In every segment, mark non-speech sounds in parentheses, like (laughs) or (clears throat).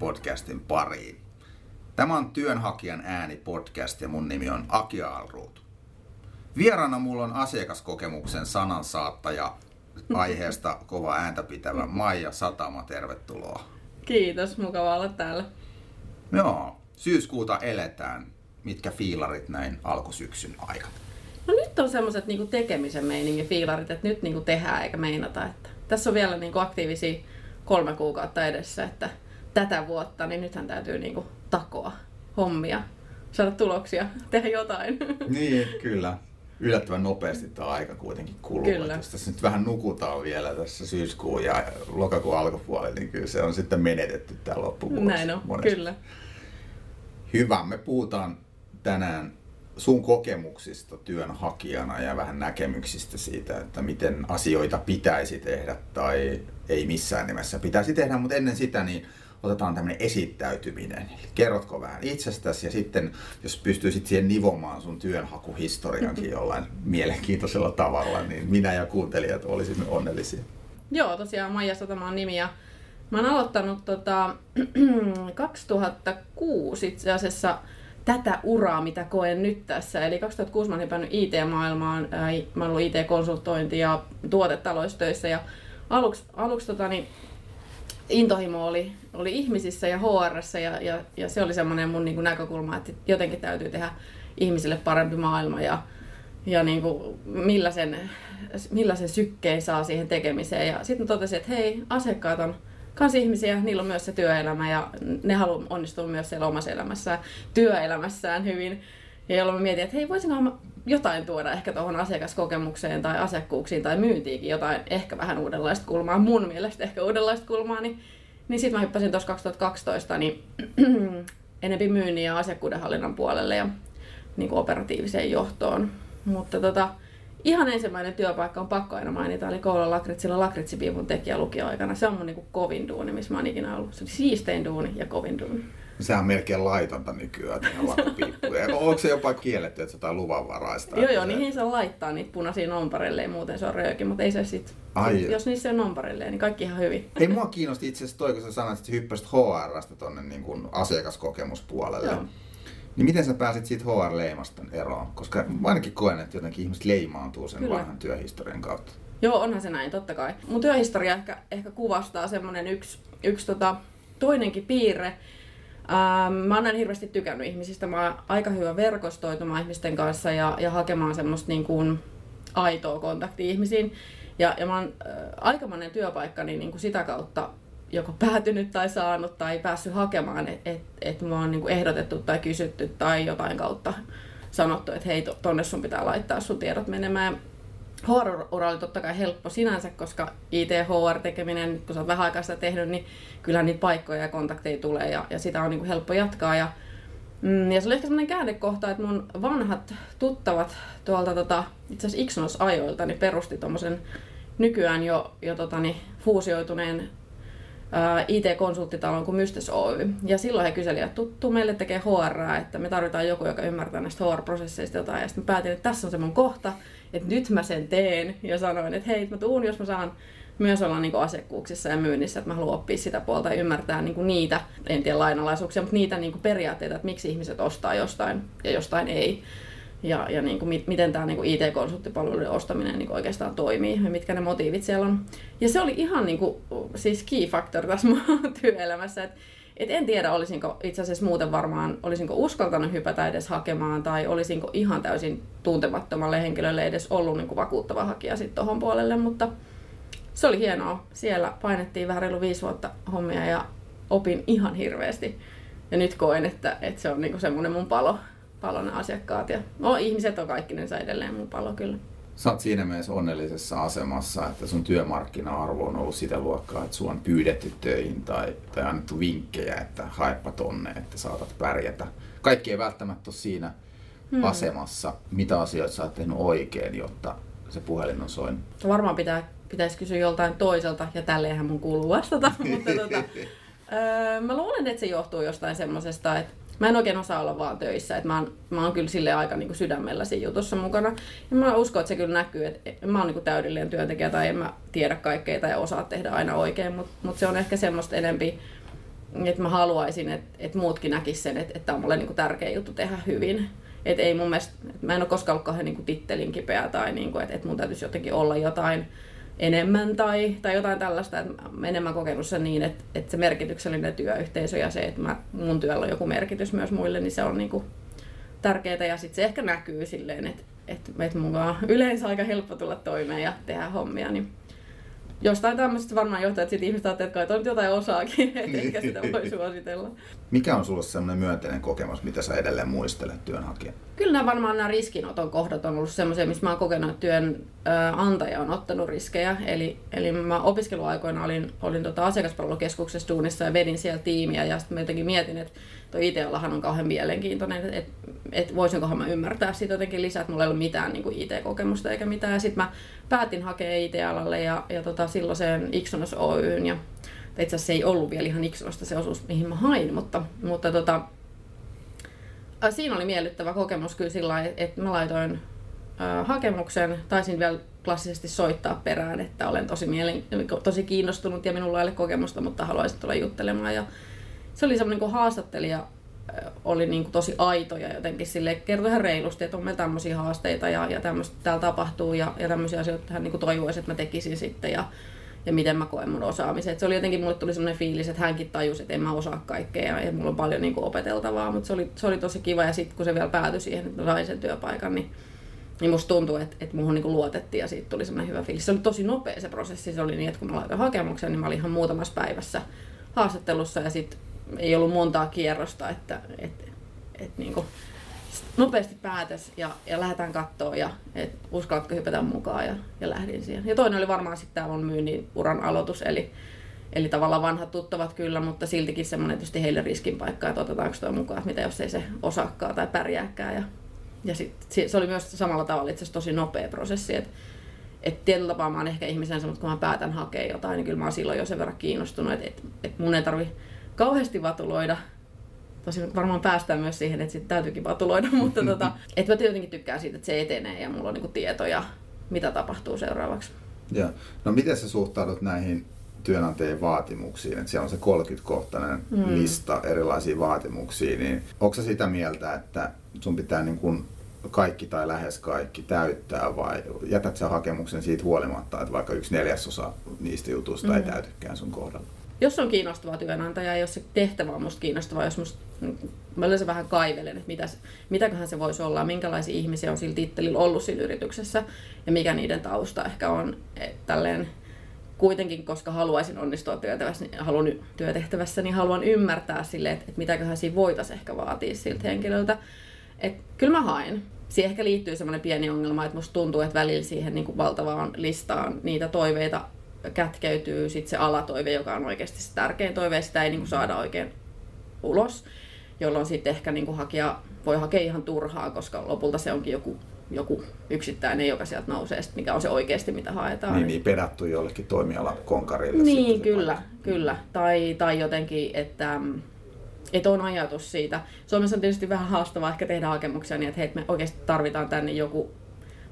Duunitori-podcastin pariin. Tämä on Työnhakijan ääni podcast ja mun nimi on Aki Alruut. Vieraana mulla on asiakaskokemuksen sanansaattaja aiheesta (laughs) kova ääntä pitävä Maija Satama. Tervetuloa. Kiitos, mukava olla täällä. Joo, syyskuuta eletään. Mitkä fiilarit näin alkusyksyn aikana? No nyt on semmoiset niinku tekemisen meiningin fiilarit, että nyt niinku tehdään eikä meinata. Että tässä on vielä niinku aktiivisia kolme kuukautta edessä, että tätä vuotta, niin nythän täytyy niinku takoa hommia, saada tuloksia, tehdä jotain. (laughs) Niin, kyllä. Yllättävän nopeasti tämä aika kuitenkin kuluu. Kyllä. Jos tässä nyt vähän nukutaan vielä tässä syyskuun ja lokakuun alkupuolella, niin kyllä se on sitten menetetty tämä loppuvuosi. Näin on, monesti. kyllä. Hyvä, me puhutaan tänään sun kokemuksista työnhakijana ja vähän näkemyksistä siitä, että miten asioita pitäisi tehdä tai ei missään nimessä pitäisi tehdä, mutta ennen sitä niin otetaan tämmöinen esittäytyminen. Eli kerrotko vähän itsestäsi ja sitten jos pystyisit siihen nivomaan sun työnhakuhistoriankin (laughs) jollain mielenkiintoisella tavalla, niin minä ja kuuntelijat olisimme onnellisia. Joo, tosiaan Maija Satama on nimi ja mä oon aloittanut tota, (clears throat) 2006 itse asiassa tätä uraa, mitä koen nyt tässä. Eli 2006 mä oon hypännyt IT-maailmaan, ää, mä oon ollut IT-konsultointi ja tuotetaloistöissä ja aluksi, aluksi tota, niin, intohimo oli, oli ihmisissä ja hr ja, ja, ja se oli semmoinen mun niin kuin näkökulma, että jotenkin täytyy tehdä ihmisille parempi maailma ja, ja niin kuin millaisen, millaisen sykkeen saa siihen tekemiseen. Ja sitten totesin, että hei, asiakkaat on kans ihmisiä, niillä on myös se työelämä ja ne haluaa onnistua myös siellä omassa elämässään, työelämässään hyvin. Ja jolloin mä mietin, että hei, voisinko mä jotain tuoda ehkä tuohon asiakaskokemukseen tai asiakkuuksiin tai myyntiinkin jotain ehkä vähän uudenlaista kulmaa, mun mielestä ehkä uudenlaista kulmaa, niin, niin sitten mä hyppäsin tuossa 2012 niin (clears throat) enempi myynnin ja asiakkuudenhallinnan puolelle ja niin operatiiviseen johtoon. Mutta tota, ihan ensimmäinen työpaikka on pakko aina mainita, eli Koula Lakritsilla Lakritsipivun tekijä lukioaikana. Se on mun niin kuin kovin duuni, missä mä oon ikinä ollut. Se oli siistein duuni ja kovin duuni. Sehän on melkein laitonta nykyään, tehdä lakkopiippuja. Onko se jopa kielletty, että se jotain luvanvaraista? Joo, joo, se- niihin saa laittaa niitä punaisia nomparelle, muuten se on rööki, mutta ei se sit, Ai. jos niissä on nomparelle, niin kaikki ihan hyvin. Ei mua kiinnosti itse asiassa toi, kun sä sanoit, että hyppäsit HRstä tonne niin kuin asiakaskokemuspuolelle. Joo. Niin miten sä pääsit siitä HR-leimasta eroon? Koska ainakin koen, että jotenkin ihmiset leimaantuu sen Kyllä. vanhan työhistorian kautta. Joo, onhan se näin, totta kai. Mun työhistoria ehkä, ehkä kuvastaa semmonen yksi, yksi tota, toinenkin piirre. Ähm, mä oon hirveästi tykännyt ihmisistä. Mä oon aika hyvä verkostoitumaan ihmisten kanssa ja, ja hakemaan semmoista niin kuin aitoa kontaktia ihmisiin. Ja, ja mä oon äh, aikamoinen työpaikkani niin kuin sitä kautta joko päätynyt tai saanut tai päässyt hakemaan, että et, et mua on niin kuin ehdotettu tai kysytty tai jotain kautta sanottu, että hei, to- tonne sun pitää laittaa sun tiedot menemään. HR-ura oli totta kai helppo sinänsä, koska IT-HR-tekeminen, kun sä oot vähän aikaa sitä tehnyt, niin kyllä niitä paikkoja ja kontakteja tulee ja, ja sitä on niin kuin helppo jatkaa. Ja, mm, ja se oli ehkä semmoinen käännekohta, että mun vanhat tuttavat tuolta tota, itse asiassa Ixnos-ajoilta niin perusti tommosen nykyään jo, jo tota, niin, fuusioituneen ää, IT-konsulttitalon kuin Mystys Oy. Ja silloin he kyselivät, että tuttu meille tekee HR, että me tarvitaan joku, joka ymmärtää näistä HR-prosesseista jotain. Ja sitten päätin, että tässä on se mun kohta, että nyt mä sen teen. Ja sanoin, että hei, mä tuun, jos mä saan myös olla niin asiakkuuksissa ja myynnissä, että mä haluan oppia sitä puolta ja ymmärtää niin niitä, en tiedä lainalaisuuksia, mutta niitä niin periaatteita, että miksi ihmiset ostaa jostain ja jostain ei. Ja, ja niin kuin, mi- miten tämä niin IT-konsulttipalveluiden ostaminen niin oikeastaan toimii ja mitkä ne motiivit siellä on. Ja se oli ihan niin kuin, siis key factor tässä mun (laughs) työelämässä, että et en tiedä, olisinko itse asiassa muuten varmaan, olisinko uskaltanut hypätä edes hakemaan tai olisinko ihan täysin tuntemattomalle henkilölle edes ollut niin kuin vakuuttava hakija sitten tohon puolelle, mutta se oli hienoa. Siellä painettiin vähän reilu viisi vuotta hommia ja opin ihan hirveästi. Ja nyt koen, että, että se on niinku semmoinen mun palo, palo ne asiakkaat. Ja, no, ihmiset on kaikki ne edelleen mun palo kyllä. Sä oot siinä mielessä onnellisessa asemassa, että sun työmarkkina-arvo on ollut sitä luokkaa, että sua on pyydetty töihin tai, tai annettu vinkkejä, että haepa tonne, että saatat pärjätä. Kaikki ei välttämättä ole siinä hmm. asemassa. Mitä asioita sä oot tehnyt oikein, jotta se puhelin on soinut? Varmaan pitää, pitäisi kysyä joltain toiselta, ja tälleenhän mun kuuluu vastata. (laughs) mutta tota, (laughs) öö, mä luulen, että se johtuu jostain semmosesta, että mä en oikein osaa olla vaan töissä. Et mä, oon, mä oon kyllä sille aika niin kuin sydämellä siinä jutussa mukana. Ja mä uskon, että se kyllä näkyy, että mä oon niin kuin täydellinen työntekijä tai en mä tiedä kaikkea tai osaa tehdä aina oikein. Mutta mut se on ehkä semmoista enempi, että mä haluaisin, että, että muutkin näkisivät sen, että, että tämä on mulle niin kuin tärkeä juttu tehdä hyvin. Et ei mun mielestä, mä en ole koskaan ollut kauhean niin kuin tittelin kipeä tai niin kuin, että, että mun täytyisi jotenkin olla jotain enemmän tai, tai jotain tällaista, että mä enemmän kokenut sen niin, että, että se merkityksellinen työyhteisö ja se, että mä, mun työllä on joku merkitys myös muille, niin se on niin kuin tärkeää ja sitten se ehkä näkyy silleen, että, että, että mukaan yleensä aika helppo tulla toimeen ja tehdä hommia, niin jostain tämmöisestä varmaan johtaa, että sit ihmiset ajattelee, että kai jotain osaakin, (laughs) että niin. ehkä sitä voi suositella. Mikä on sulla semmoinen myönteinen kokemus, mitä sä edelleen muistelet työnhakijan? Kyllä nämä varmaan nämä riskinoton kohdat on ollut semmoisia, missä mä oon kokenut, että työnantaja on ottanut riskejä. Eli, eli mä opiskeluaikoina olin, olin tota asiakaspalvelukeskuksessa duunissa ja vedin siellä tiimiä ja sitten mä jotenkin mietin, että tuo IT-alahan on kauhean mielenkiintoinen, että et, et voisinkohan mä ymmärtää siitä jotenkin lisää, että mulla ei ole mitään niin kuin IT-kokemusta eikä mitään. Ja sitten mä päätin hakea IT-alalle ja, ja tota, silloiseen Ixonos Oyn ja itse asiassa se ei ollut vielä ihan Ixonosta se osuus, mihin mä hain, mutta, mutta tota, siinä oli miellyttävä kokemus kyllä sillä että mä laitoin hakemuksen, taisin vielä klassisesti soittaa perään, että olen tosi, mielen, tosi kiinnostunut ja minulla ei ole kokemusta, mutta haluaisin tulla juttelemaan. Ja se oli semmoinen, kun haastattelija oli niin kuin tosi aito ja jotenkin sille kertoi ihan reilusti, että on meillä tämmöisiä haasteita ja, ja tämmöistä täällä tapahtuu ja, ja tämmöisiä asioita hän niin toivoisi, että mä tekisin sitten ja, ja miten mä koen mun osaamisen. Et se oli jotenkin, mulle tuli semmoinen fiilis, että hänkin tajusi, että en mä osaa kaikkea ja, ja mulla on paljon niin kuin opeteltavaa, mutta se oli, se oli tosi kiva ja sitten kun se vielä päätyi siihen, että mä sain sen työpaikan, niin niin musta tuntui, että, että muuhun niin luotettiin ja siitä tuli semmoinen hyvä fiilis. Se oli tosi nopea se prosessi. Se oli niin, että kun mä laitoin hakemuksen, niin mä olin ihan muutamassa päivässä haastattelussa ja sitten ei ollut montaa kierrosta, että, että, että niin kuin nopeasti päätös ja, ja lähdetään kattoon ja et uskallatko hypätä mukaan ja, ja lähdin siihen. Ja toinen oli varmaan sitten tämä mun myynnin uran aloitus, eli, eli tavallaan vanhat tuttavat kyllä, mutta siltikin semmoinen tietysti heille riskin paikka, että otetaanko tuo mukaan, että mitä jos ei se osaakaan tai pärjääkään. Ja, ja sit, se oli myös samalla tavalla itse tosi nopea prosessi, että et tietyllä tapaa mä oon ehkä ihmisen sanonut, kun mä päätän hakea jotain, niin kyllä mä oon silloin jo sen verran kiinnostunut, että et, et mun ei tarvi kauheasti vatuloida. Tosin varmaan päästään myös siihen, että sitten täytyykin vatuloida, (laughs) mutta tota, (laughs) et mä jotenkin tykkään siitä, että se etenee ja mulla on niinku tietoja, mitä tapahtuu seuraavaksi. Ja. No miten sä suhtaudut näihin työnantajien vaatimuksiin, että siellä on se 30-kohtainen mm. lista erilaisia vaatimuksia, niin onko sä sitä mieltä, että sun pitää niin kuin kaikki tai lähes kaikki täyttää vai jätät sä hakemuksen siitä huolimatta, että vaikka yksi neljäsosa niistä jutuista mm. ei täytykään sun kohdalla? Jos on kiinnostava työnantaja ja jos se tehtävä on musta kiinnostava, jos musta, mä yleensä vähän kaivelen, että mitäs, mitäköhän se voisi olla, minkälaisia ihmisiä on sillä tittelillä ollut siinä yrityksessä ja mikä niiden tausta ehkä on. Et tälleen kuitenkin, koska haluaisin onnistua työtehtävässä, niin haluan, työtehtävässä, niin haluan ymmärtää sille, että, että mitäköhän siinä voitaisiin ehkä vaatia siltä henkilöltä. Et kyllä mä haen. Siihen ehkä liittyy semmoinen pieni ongelma, että musta tuntuu, että välillä siihen niin kuin valtavaan listaan niitä toiveita kätkeytyy sit se alatoive, joka on oikeasti se tärkein toive, ja sitä ei niin kuin saada oikein ulos, jolloin sitten ehkä niin kuin hakija voi hakea ihan turhaa, koska lopulta se onkin joku, joku yksittäinen, joka sieltä nousee, sit mikä on se oikeasti, mitä haetaan. Niin, niin pedattu jollekin toimialakonkarille. Niin, kyllä, kyllä. Tai, tai jotenkin, että että on ajatus siitä. Suomessa on tietysti vähän haastavaa ehkä tehdä hakemuksia niin, että hei, me oikeasti tarvitaan tänne joku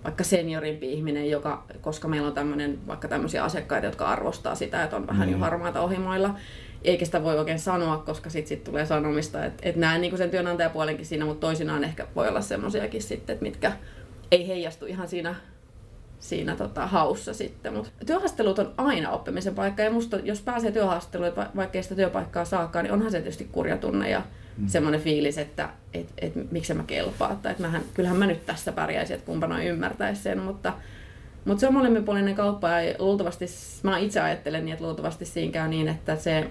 vaikka seniorimpi ihminen, joka, koska meillä on tämmöinen, vaikka tämmöisiä asiakkaita, jotka arvostaa sitä, että on vähän mm. jo harmaita ohimoilla, eikä sitä voi oikein sanoa, koska sitten sit tulee sanomista, että et näen niin sen työnantajapuolenkin siinä, mutta toisinaan ehkä voi olla semmoisiakin sitten, että mitkä ei heijastu ihan siinä siinä tota, haussa sitten. Mutta työhaastattelut on aina oppimisen paikka ja musta, jos pääsee työhaastatteluun, vaikka ei sitä työpaikkaa saakaan, niin onhan se tietysti kurja tunne ja mm. semmoinen fiilis, että et, et, miksi mä kelpaa. Tai että mähän, kyllähän mä nyt tässä pärjäisin, että kumpa noin ymmärtäisi sen, mutta mutta se on molemminpuolinen kauppa ja luultavasti, mä itse ajattelen niin, että luultavasti siinä käy niin, että se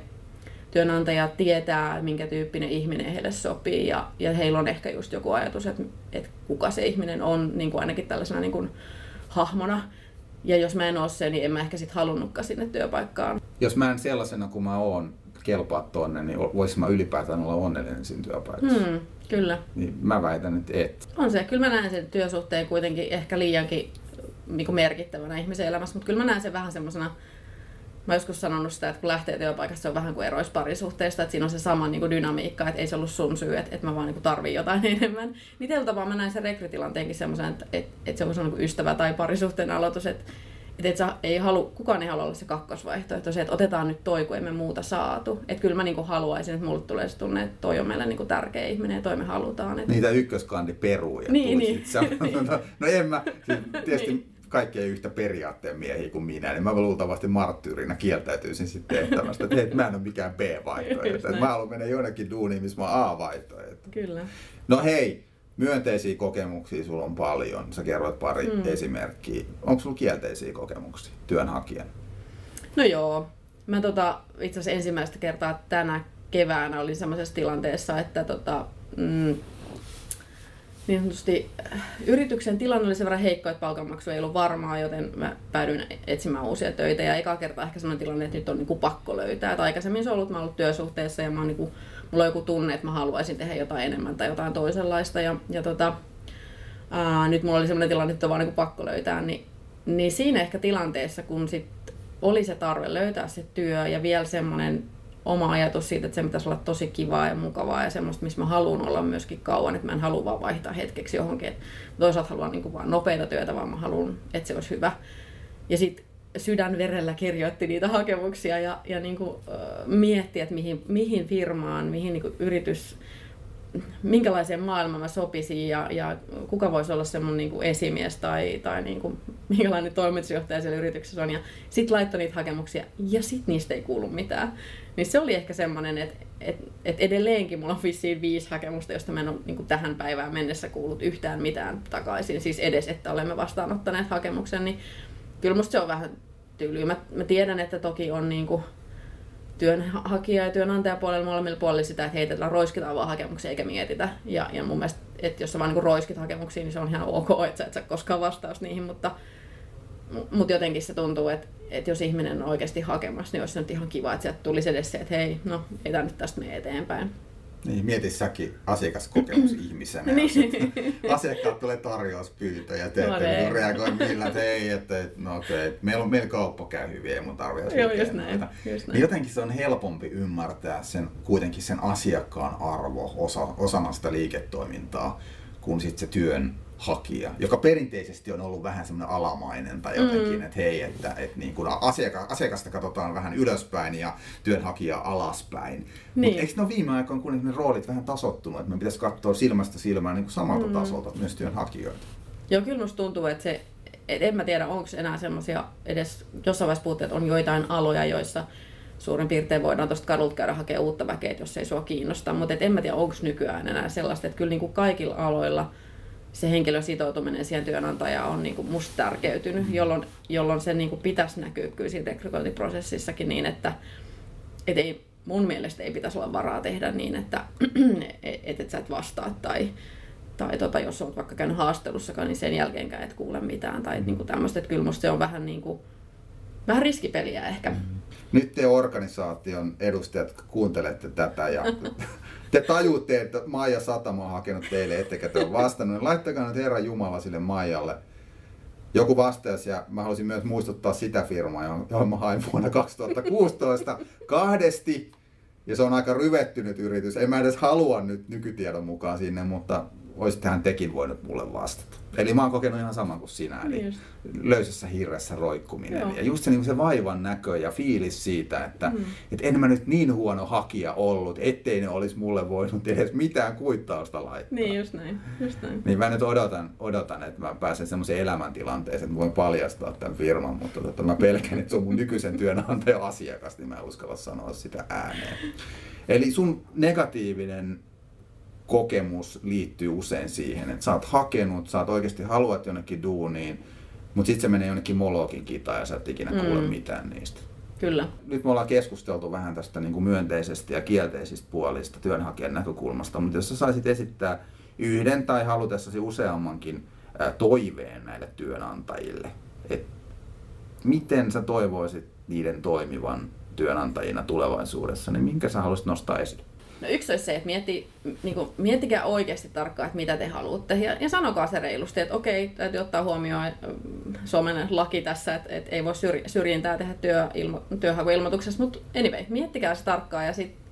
työnantaja tietää, minkä tyyppinen ihminen heille sopii ja, ja heillä on ehkä just joku ajatus, että, että kuka se ihminen on, niin kuin ainakin tällaisena niin kuin hahmona. Ja jos mä en ole se, niin en mä ehkä sitten halunnutkaan sinne työpaikkaan. Jos mä en sellaisena kuin mä oon kelpaa tonne, niin voisin mä ylipäätään olla onnellinen siinä työpaikassa. Hmm, kyllä. Niin mä väitän, että et. On se. Kyllä mä näen sen työsuhteen kuitenkin ehkä liiankin niin merkittävänä ihmisen elämässä, mutta kyllä mä näen sen vähän semmoisena mä joskus sanonut sitä, että kun lähtee työpaikasta, se on vähän kuin erois parisuhteesta, että siinä on se sama niin kuin dynamiikka, että ei se ollut sun syy, että, että mä vaan niin kuin tarvin jotain (laughs) enemmän. Niin tällä tapaa mä näin sen rekrytilanteenkin semmoisen, että, että, että se on niin kuin ystävä tai parisuhteen aloitus, että et sä ei halu, kukaan ei halua olla se kakkosvaihtoehto, se, että otetaan nyt toi, kun emme muuta saatu. Että kyllä mä niinku haluaisin, että mulle tulee se tunne, että toi on meille niinku tärkeä ihminen ja toi me halutaan. Että... Niitä ykköskandi peruu ja niin, niin. (laughs) no, (laughs) no en mä, siis tietysti niin kaikki ei yhtä periaatteen miehiä kuin minä, niin mä luultavasti marttyyrinä kieltäytyisin sitten tehtävästä, että hei, mä en ole mikään B-vaihtoehto. Mä haluan mennä jonnekin duuniin, missä mä oon A-vaihtoehto. Kyllä. No hei, myönteisiä kokemuksia sulla on paljon. Sä kerroit pari mm. esimerkkiä. Onko sulla kielteisiä kokemuksia työnhakijan? No joo. Mä tota, itse asiassa ensimmäistä kertaa tänä keväänä olin semmoisessa tilanteessa, että tota, mm, niin sanotusti äh, yrityksen tilanne oli sen verran heikko, että palkanmaksu ei ollut varmaa, joten mä päädyin etsimään uusia töitä. Ja eka kertaa ehkä sellainen tilanne, että nyt on niin kuin pakko löytää. Et aikaisemmin se on ollut, mä ollut työsuhteessa ja mä oon niin kuin, mulla on joku tunne, että mä haluaisin tehdä jotain enemmän tai jotain toisenlaista. Ja, ja tota, ää, nyt mulla oli sellainen tilanne, että on vaan niin pakko löytää. Niin, niin siinä ehkä tilanteessa, kun sit oli se tarve löytää se työ ja vielä semmoinen oma ajatus siitä, että se pitäisi olla tosi kivaa ja mukavaa ja semmoista, missä mä haluan olla myöskin kauan, että mä en halua vaan vaihtaa hetkeksi johonkin. Toisaalta haluan niin vaan nopeita työtä, vaan mä haluan, että se olisi hyvä. Ja sitten sydän verellä kirjoitti niitä hakemuksia ja, ja niin kuin, mietti, että mihin, mihin firmaan, mihin niin kuin yritys, minkälaiseen maailmaan mä sopisin ja, ja kuka voisi olla se mun niin kuin esimies tai, tai niin kuin, minkälainen toimitusjohtaja siellä yrityksessä on. Ja sitten laittoi niitä hakemuksia ja sitten niistä ei kuulu mitään. Niin se oli ehkä semmoinen, että et, et edelleenkin mulla on vissiin viisi hakemusta, josta mä en ole niin tähän päivään mennessä kuullut yhtään mitään takaisin. Siis edes, että olemme vastaanottaneet hakemuksen, niin kyllä musta se on vähän tyyliä. Mä, mä tiedän, että toki on niin kuin työnhakija- ja työnantajapuolella molemmilla puolilla sitä, että heitetään, roiskitaan vaan hakemuksia eikä mietitä. Ja, ja mun mielestä, että jos sä vaan niin roiskit hakemuksia, niin se on ihan ok, että sä et saa koskaan vastaus niihin, mutta, mutta jotenkin se tuntuu, että, että jos ihminen on oikeasti hakemassa, niin olisi nyt ihan kiva, että sieltä tulisi edes se, että hei, no ei tämä nyt tästä mene eteenpäin. Niin, mieti säkin asiakaskokemus (clears throat) ihmisenä. niin. Asiakkaat tulee tarjouspyyntö ja te no, ette reagoi millään, että ei, että, että no okei, okay, meillä, meillä kauppa käy hyvin, ei mun tarvitse Joo, just näin, just näin. Niin jotenkin se on helpompi ymmärtää sen, kuitenkin sen asiakkaan arvo osa, osana sitä liiketoimintaa, kuin sitten se työn hakija, joka perinteisesti on ollut vähän semmoinen alamainen tai jotenkin, mm. että hei, että, että niin kuin asiaka, asiakasta katsotaan vähän ylöspäin ja työnhakija alaspäin. Niin. Mutta eikö ne ole viime aikoina, kun ne roolit vähän tasottunut, että me pitäisi katsoa silmästä silmään niin kuin samalta mm. tasolta myös työnhakijoita? Joo, kyllä musta tuntuu, että se, et en mä tiedä, onko enää semmoisia edes, jossain vaiheessa puhuttiin, että on joitain aloja, joissa suurin piirtein voidaan tuosta kadulta käydä hakemaan uutta väkeä, jos ei sua kiinnosta. Mutta en mä tiedä, onko nykyään enää sellaista, että kyllä niin kuin kaikilla aloilla – se henkilön sitoutuminen siihen työnantajaan on niin kuin musta tärkeytynyt, mm-hmm. jolloin, jolloin se niin kuin pitäisi näkyä kyllä siinä rekrytointiprosessissakin niin, että et ei, mun mielestä ei pitäisi olla varaa tehdä niin, että (clears throat) et, et sä et vastaa tai, tai tota, jos olet vaikka käynyt haastelussakaan, niin sen jälkeenkään et kuule mitään tai niin kuin tämmöistä, että kyllä musta se on vähän niin kuin, vähän riskipeliä ehkä. Mm-hmm. Nyt te organisaation edustajat kuuntelette tätä ja (laughs) te tajutte, että Maija Satama on hakenut teille, ettekä te ole vastannut, niin laittakaa nyt Herra Jumala sille Maijalle joku vastaus, ja mä haluaisin myös muistuttaa sitä firmaa, johon mä hain vuonna 2016 kahdesti, ja se on aika ryvettynyt yritys. En mä edes halua nyt nykytiedon mukaan sinne, mutta olisittehän tekin voinut mulle vastata. Eli mä oon kokenut ihan saman kuin sinä, eli just. löysässä hirressä roikkuminen. Joo. Ja just se, niin se vaivan näkö ja fiilis siitä, että mm. et en mä nyt niin huono hakija ollut, ettei ne olisi mulle voinut edes mitään kuittausta laittaa. Niin, just näin. Just näin. Niin mä nyt odotan, odotan että mä pääsen semmoiseen elämäntilanteeseen, että mä voin paljastaa tämän firman, mutta tota, mä pelkään, että se on mun nykyisen työnantajan asiakas, niin mä en uskalla sanoa sitä ääneen. Eli sun negatiivinen kokemus liittyy usein siihen, että sä oot hakenut, sä oot oikeasti haluat jonnekin duuniin, mutta sitten se menee jonnekin Molokin kitaan ja sä et ikinä kuule mm. mitään niistä. Kyllä. Nyt me ollaan keskusteltu vähän tästä niin kuin myönteisestä ja kielteisistä puolista työnhakijan näkökulmasta, mutta jos sä saisit esittää yhden tai halutessasi useammankin toiveen näille työnantajille, että miten sä toivoisit niiden toimivan työnantajina tulevaisuudessa, niin minkä sä haluaisit nostaa esille? No yksi olisi se, että mietti, niin kuin, miettikää oikeasti tarkkaan, että mitä te haluatte. Ja, ja sanokaa se reilusti, että okei, täytyy ottaa huomioon Suomen laki tässä, että, että ei voi syrjintää tehdä työilmo, työhakuilmoituksessa. Mutta anyway, miettikää se tarkkaan ja sitten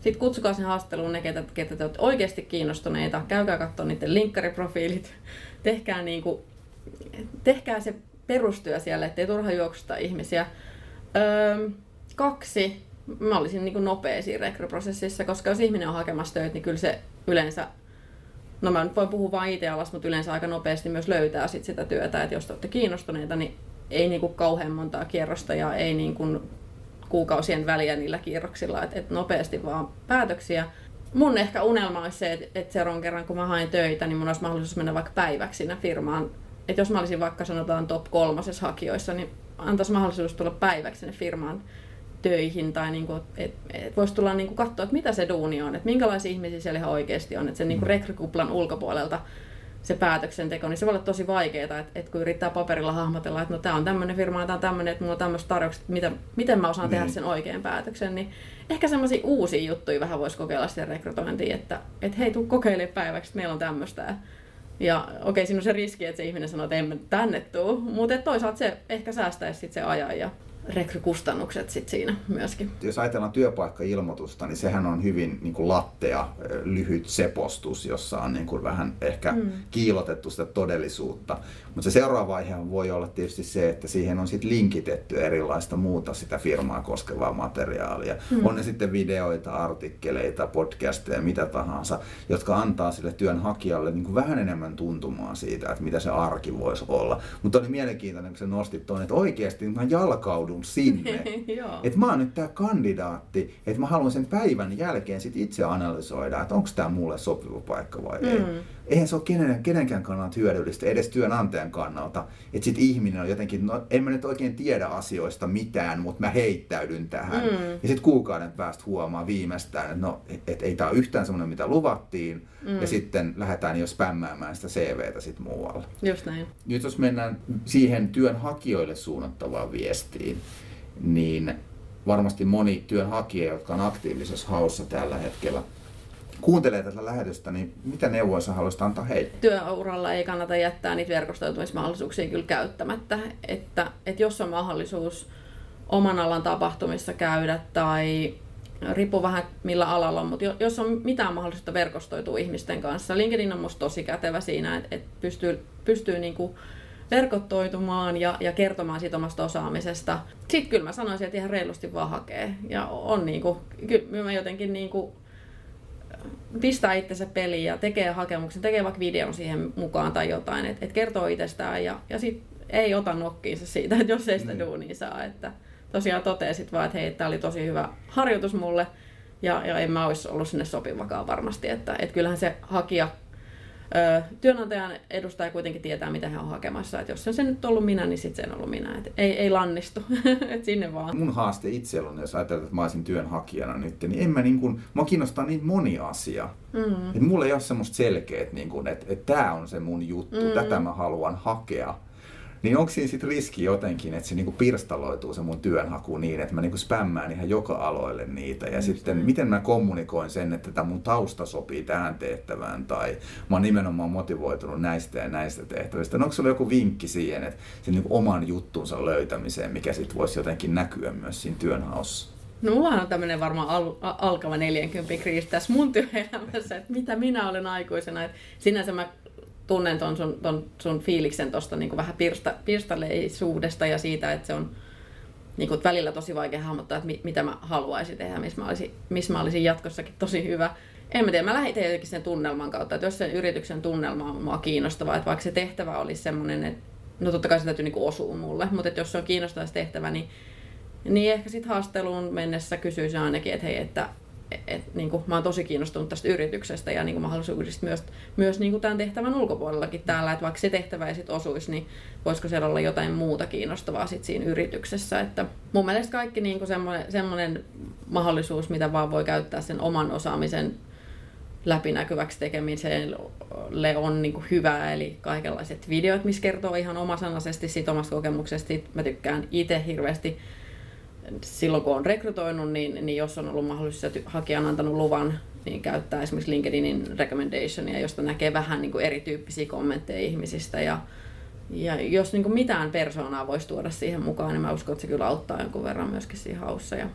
sit kutsukaa sen haastatteluun ne, ketä, ketä te olette oikeasti kiinnostuneita. Käykää katsoa niiden linkkariprofiilit. (laughs) Tehkää, niin kuin, tehkää se perustyö siellä, ettei turha juoksuta ihmisiä. Öö, kaksi, mä olisin niin nopea siinä rekryprosessissa, koska jos ihminen on hakemassa töitä, niin kyllä se yleensä, no mä nyt voin puhua vain IT-alasta, mutta yleensä aika nopeasti myös löytää sit sitä työtä, että jos te olette kiinnostuneita, niin ei niin kuin kauhean montaa kierrosta ja ei niin kuin kuukausien väliä niillä kierroksilla, että et nopeasti vaan päätöksiä. Mun ehkä unelma olisi se, että et seuraavan kerran kun mä haen töitä, niin mun olisi mahdollisuus mennä vaikka päiväksi sinne firmaan. Että jos mä olisin vaikka sanotaan top kolmosessa hakijoissa, niin antaisi mahdollisuus tulla päiväksi sinne firmaan töihin tai niin kuin, et, et voisi tulla niin kuin katsoa, että mitä se duuni on, että minkälaisia ihmisiä siellä ihan oikeasti on, että sen niin kuin mm. rekrykuplan ulkopuolelta se päätöksenteko, niin se voi olla tosi vaikeaa, että, että kun yrittää paperilla hahmotella, että no tämä on tämmöinen firma, tämä on tämmöinen, että mulla on tämmöiset tarjoukset, että mitä, miten mä osaan niin. tehdä sen oikean päätöksen, niin ehkä semmoisia uusia juttuja vähän voisi kokeilla sitten rekrytointiin, että, että hei, tuu kokeile päiväksi, että meillä on tämmöistä. Ja okei, okay, siinä on se riski, että se ihminen sanoo, että emme tänne tuu, mutta toisaalta se ehkä säästäisi sitten se ajan ja rekrykustannukset sit siinä myöskin. Jos ajatellaan työpaikkailmoitusta, niin sehän on hyvin niin kuin lattea, lyhyt sepostus, jossa on niin kuin vähän ehkä mm. kiilotettu sitä todellisuutta. Mutta se seuraava vaihe voi olla tietysti se, että siihen on sitten linkitetty erilaista muuta sitä firmaa koskevaa materiaalia. Mm. On ne sitten videoita, artikkeleita, podcasteja, mitä tahansa, jotka antaa sille työnhakijalle niin kuin vähän enemmän tuntumaa siitä, että mitä se arki voisi olla. Mutta oli mielenkiintoinen, kun se nostit tuonne, että oikeasti mä jalkaudun sinne. (laughs) että mä oon nyt tämä kandidaatti, että mä haluan sen päivän jälkeen sit itse analysoida, että onko tämä mulle sopiva paikka vai ei. Mm eihän se ole kenen, kenenkään kannalta hyödyllistä, edes työnantajan kannalta. Että sitten ihminen on jotenkin, no en mä nyt oikein tiedä asioista mitään, mutta mä heittäydyn tähän. Mm. Ja sitten kuukauden päästä huomaa viimeistään, että no, et, et ei tämä ole yhtään semmoinen, mitä luvattiin. Mm. Ja sitten lähdetään jo spämmäämään sitä CVtä sitten muualle. Just näin. Nyt jos mennään siihen työnhakijoille suunnattavaan viestiin, niin varmasti moni työnhakija, jotka on aktiivisessa haussa tällä hetkellä, kuuntelee tätä lähetystä, niin mitä neuvoja sä haluaisit antaa heille? Työuralla ei kannata jättää niitä verkostoitumismahdollisuuksia kyllä käyttämättä. Että, että jos on mahdollisuus oman alan tapahtumissa käydä tai riippuu vähän millä alalla, mutta jos on mitään mahdollisuutta verkostoitua ihmisten kanssa, LinkedIn on musta tosi kätevä siinä, että, pystyy, pystyy niin kuin verkottoitumaan ja, ja kertomaan siitä omasta osaamisesta. Sitten kyllä mä sanoisin, että ihan reilusti vaan hakee. Ja on niin kuin, kyllä mä jotenkin niin kuin pistää itsensä peliin ja tekee hakemuksen, tekee vaikka videon siihen mukaan tai jotain, että et kertoo itsestään ja, ja sit ei ota nokkiinsa siitä, että jos ei sitä mm. duunia saa. Että tosiaan totesit vaan, että hei, tämä oli tosi hyvä harjoitus mulle ja, ja en mä olisi ollut sinne sopivakaan varmasti. Että, että kyllähän se hakija työnantajan edustaja kuitenkin tietää, mitä hän on hakemassa. Että jos se on se nyt ollut minä, niin sitten se on ollut minä. Et ei, ei lannistu, (laughs) et sinne vaan. Mun haaste itse on, jos ajatellaan, että mä olisin työnhakijana nyt, niin en mä niin kuin, mä kiinnostaa niin moni asia. Mm. Et mulla ei ole semmoista selkeät, niin kuin, että, että tämä on se mun juttu, mm. tätä mä haluan hakea. Niin onko siinä sitten riski jotenkin, että se niinku pirstaloituu se mun työnhaku niin, että mä niinku spämmään ihan joka aloille niitä. Ja mm. sitten miten mä kommunikoin sen, että tämä mun tausta sopii tähän tehtävään tai mä oon nimenomaan motivoitunut näistä ja näistä tehtävistä. No, onko sulla joku vinkki siihen, että sen niinku oman juttunsa löytämiseen, mikä sitten voisi jotenkin näkyä myös siinä työnhaussa? No mulla on tämmöinen varmaan al- alkava 40 kriisi tässä mun työelämässä, että mitä minä olen aikuisena. Et sinänsä mä tunnen ton sun, ton sun fiiliksen tuosta niin vähän pirsta, pirstaleisuudesta ja siitä, että se on niin kuin, välillä tosi vaikea hahmottaa, että mit, mitä mä haluaisin tehdä, missä mä, olisin, missä mä olisin jatkossakin tosi hyvä. En mä tiedä, mä lähdin jotenkin sen tunnelman kautta, että jos sen yrityksen tunnelma on mua kiinnostavaa, että vaikka se tehtävä olisi semmoinen, että no totta kai se täytyy niin osua mulle, mutta että jos se on kiinnostava se tehtävä, niin, niin ehkä sitten haasteluun mennessä kysyisin ainakin, että hei, että et, niin kuin, mä oon tosi kiinnostunut tästä yrityksestä ja niin kuin mahdollisuudesta myös, myös niin kuin tämän tehtävän ulkopuolellakin täällä, että vaikka se tehtävä ei sitten osuisi, niin voisiko siellä olla jotain muuta kiinnostavaa sit siinä yrityksessä. Että mun mielestä kaikki niin kuin semmoinen, mahdollisuus, mitä vaan voi käyttää sen oman osaamisen läpinäkyväksi tekemiseen on niin kuin hyvä, eli kaikenlaiset videot, missä kertoo ihan omasanaisesti siitä omasta kokemuksesta. Mä tykkään itse hirveästi silloin kun on rekrytoinut, niin, niin jos on ollut mahdollisuus, että hakija on antanut luvan, niin käyttää esimerkiksi LinkedInin recommendationia, josta näkee vähän niin kuin erityyppisiä kommentteja ihmisistä. Ja, ja jos niin kuin mitään persoonaa voisi tuoda siihen mukaan, niin mä uskon, että se kyllä auttaa jonkun verran myöskin siinä haussa. Ja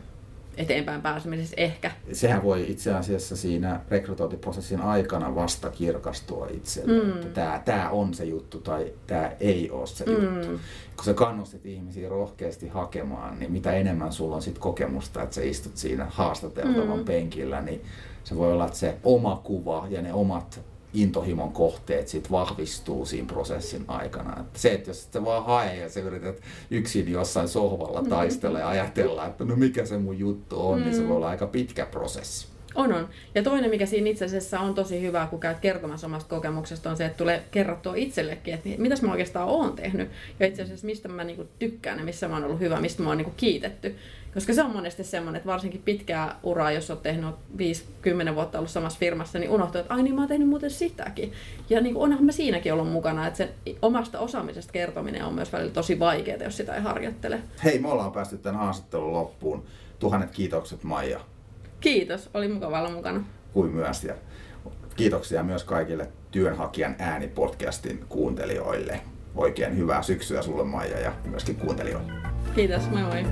eteenpäin pääsemisessä ehkä. Sehän voi itse asiassa siinä rekrytointiprosessin aikana vasta kirkastua itselle, mm. että tämä, tämä on se juttu tai tämä ei ole se mm. juttu. Kun sä kannustit ihmisiä rohkeasti hakemaan, niin mitä enemmän sulla on sit kokemusta, että sä istut siinä haastateltavan mm. penkillä, niin se voi olla, että se oma kuva ja ne omat intohimon kohteet sit vahvistuu siinä prosessin aikana. Että se, että jos sä vaan hae ja sä yrität yksin jossain sohvalla mm. taistella ja ajatella, että no mikä se mun juttu on, mm. niin se mm. voi olla aika pitkä prosessi. On, on. Ja toinen, mikä siinä itse asiassa on tosi hyvä, kun käyt kertomassa omasta kokemuksesta, on se, että tulee kerrottua itsellekin, että mitäs mä oikeastaan oon tehnyt. Ja itse asiassa mistä mä niinku tykkään ja missä mä oon ollut hyvä, mistä mä oon niinku kiitetty. Koska se on monesti semmoinen, että varsinkin pitkää uraa, jos olet tehnyt 5-10 vuotta ollut samassa firmassa, niin unohtuu, että ai niin mä oon tehnyt muuten sitäkin. Ja niin onhan mä siinäkin ollut mukana, että sen omasta osaamisesta kertominen on myös välillä tosi vaikeaa, jos sitä ei harjoittele. Hei, me ollaan päästy tämän haastattelun loppuun. Tuhannet kiitokset Maija. Kiitos, oli mukava olla mukana. Kuin myös. Ja kiitoksia myös kaikille Työnhakijan ääni-podcastin kuuntelijoille. Oikein hyvää syksyä sulle Maija ja myöskin kuuntelijoille. Kiitos, moi moi.